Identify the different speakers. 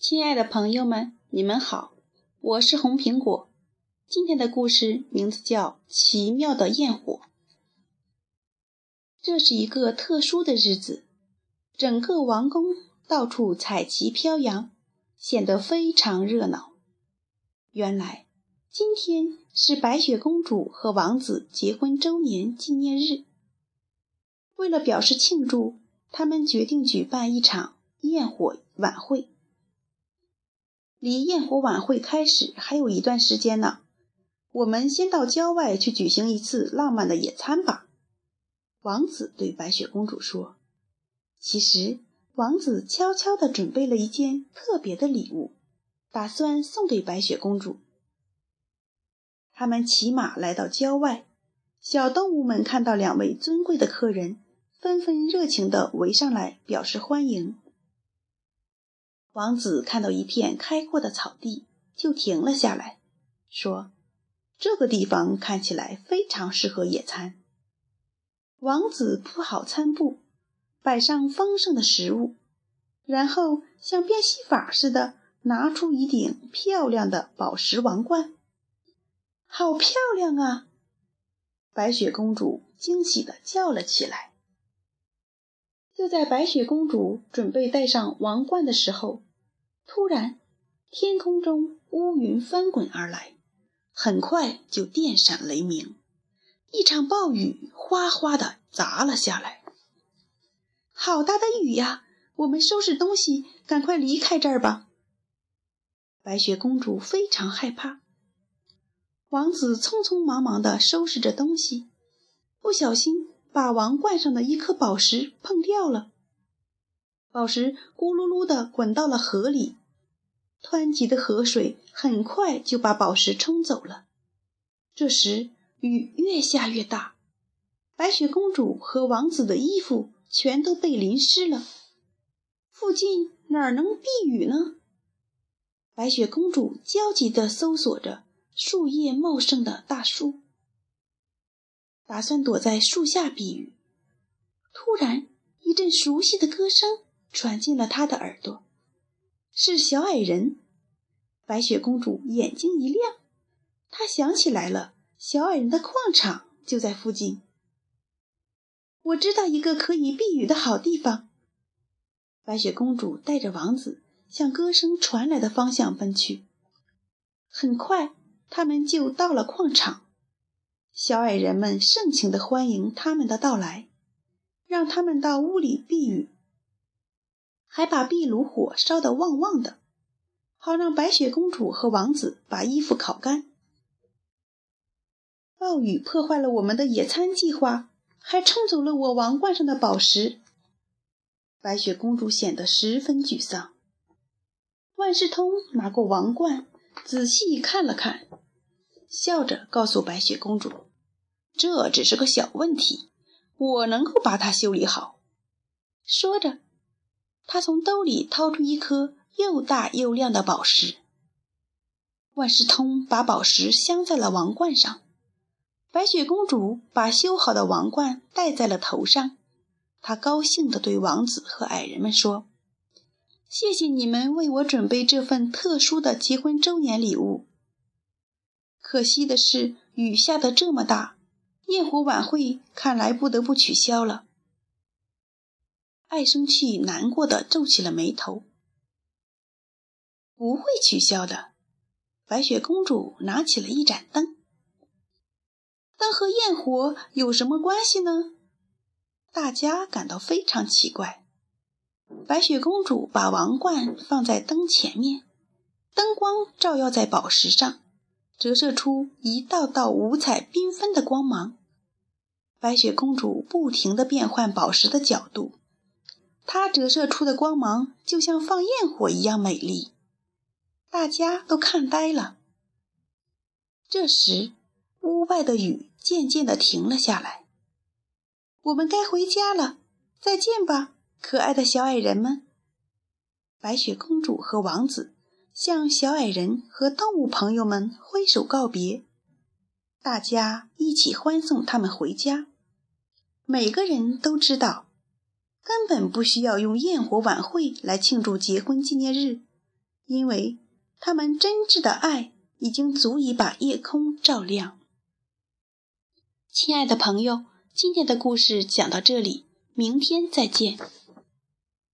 Speaker 1: 亲爱的朋友们，你们好，我是红苹果。今天的故事名字叫《奇妙的焰火》。这是一个特殊的日子，整个王宫到处彩旗飘扬，显得非常热闹。原来，今天是白雪公主和王子结婚周年纪念日。为了表示庆祝，他们决定举办一场焰火晚会。离焰火晚会开始还有一段时间呢，我们先到郊外去举行一次浪漫的野餐吧。王子对白雪公主说：“其实，王子悄悄地准备了一件特别的礼物，打算送给白雪公主。”他们骑马来到郊外，小动物们看到两位尊贵的客人，纷纷热情地围上来表示欢迎。王子看到一片开阔的草地，就停了下来，说：“这个地方看起来非常适合野餐。”王子铺好餐布，摆上丰盛的食物，然后像变戏法似的拿出一顶漂亮的宝石王冠。好漂亮啊！白雪公主惊喜地叫了起来。就在白雪公主准备戴上王冠的时候，突然，天空中乌云翻滚而来，很快就电闪雷鸣，一场暴雨哗哗的砸了下来。好大的雨呀！我们收拾东西，赶快离开这儿吧。白雪公主非常害怕。王子匆匆忙忙地收拾着东西，不小心。把王冠上的一颗宝石碰掉了，宝石咕噜噜地滚到了河里，湍急的河水很快就把宝石冲走了。这时雨越下越大，白雪公主和王子的衣服全都被淋湿了。附近哪能避雨呢？白雪公主焦急地搜索着树叶茂盛的大树。打算躲在树下避雨，突然一阵熟悉的歌声传进了她的耳朵，是小矮人。白雪公主眼睛一亮，她想起来了，小矮人的矿场就在附近。我知道一个可以避雨的好地方。白雪公主带着王子向歌声传来的方向奔去，很快他们就到了矿场。小矮人们盛情地欢迎他们的到来，让他们到屋里避雨，还把壁炉火烧得旺旺的，好让白雪公主和王子把衣服烤干。暴雨破坏了我们的野餐计划，还冲走了我王冠上的宝石。白雪公主显得十分沮丧。万事通拿过王冠，仔细看了看，笑着告诉白雪公主。这只是个小问题，我能够把它修理好。说着，他从兜里掏出一颗又大又亮的宝石。万事通把宝石镶在了王冠上，白雪公主把修好的王冠戴在了头上。她高兴地对王子和矮人们说：“谢谢你们为我准备这份特殊的结婚周年礼物。可惜的是，雨下得这么大。”焰火晚会看来不得不取消了。爱生气难过的皱起了眉头。不会取消的。白雪公主拿起了一盏灯。灯和焰火有什么关系呢？大家感到非常奇怪。白雪公主把王冠放在灯前面，灯光照耀在宝石上，折射出一道道五彩缤纷的光芒。白雪公主不停地变换宝石的角度，它折射出的光芒就像放焰火一样美丽，大家都看呆了。这时，屋外的雨渐渐地停了下来。我们该回家了，再见吧，可爱的小矮人们！白雪公主和王子向小矮人和动物朋友们挥手告别，大家一起欢送他们回家。每个人都知道，根本不需要用焰火晚会来庆祝结婚纪念日，因为他们真挚的爱已经足以把夜空照亮。亲爱的朋友，今天的故事讲到这里，明天再见。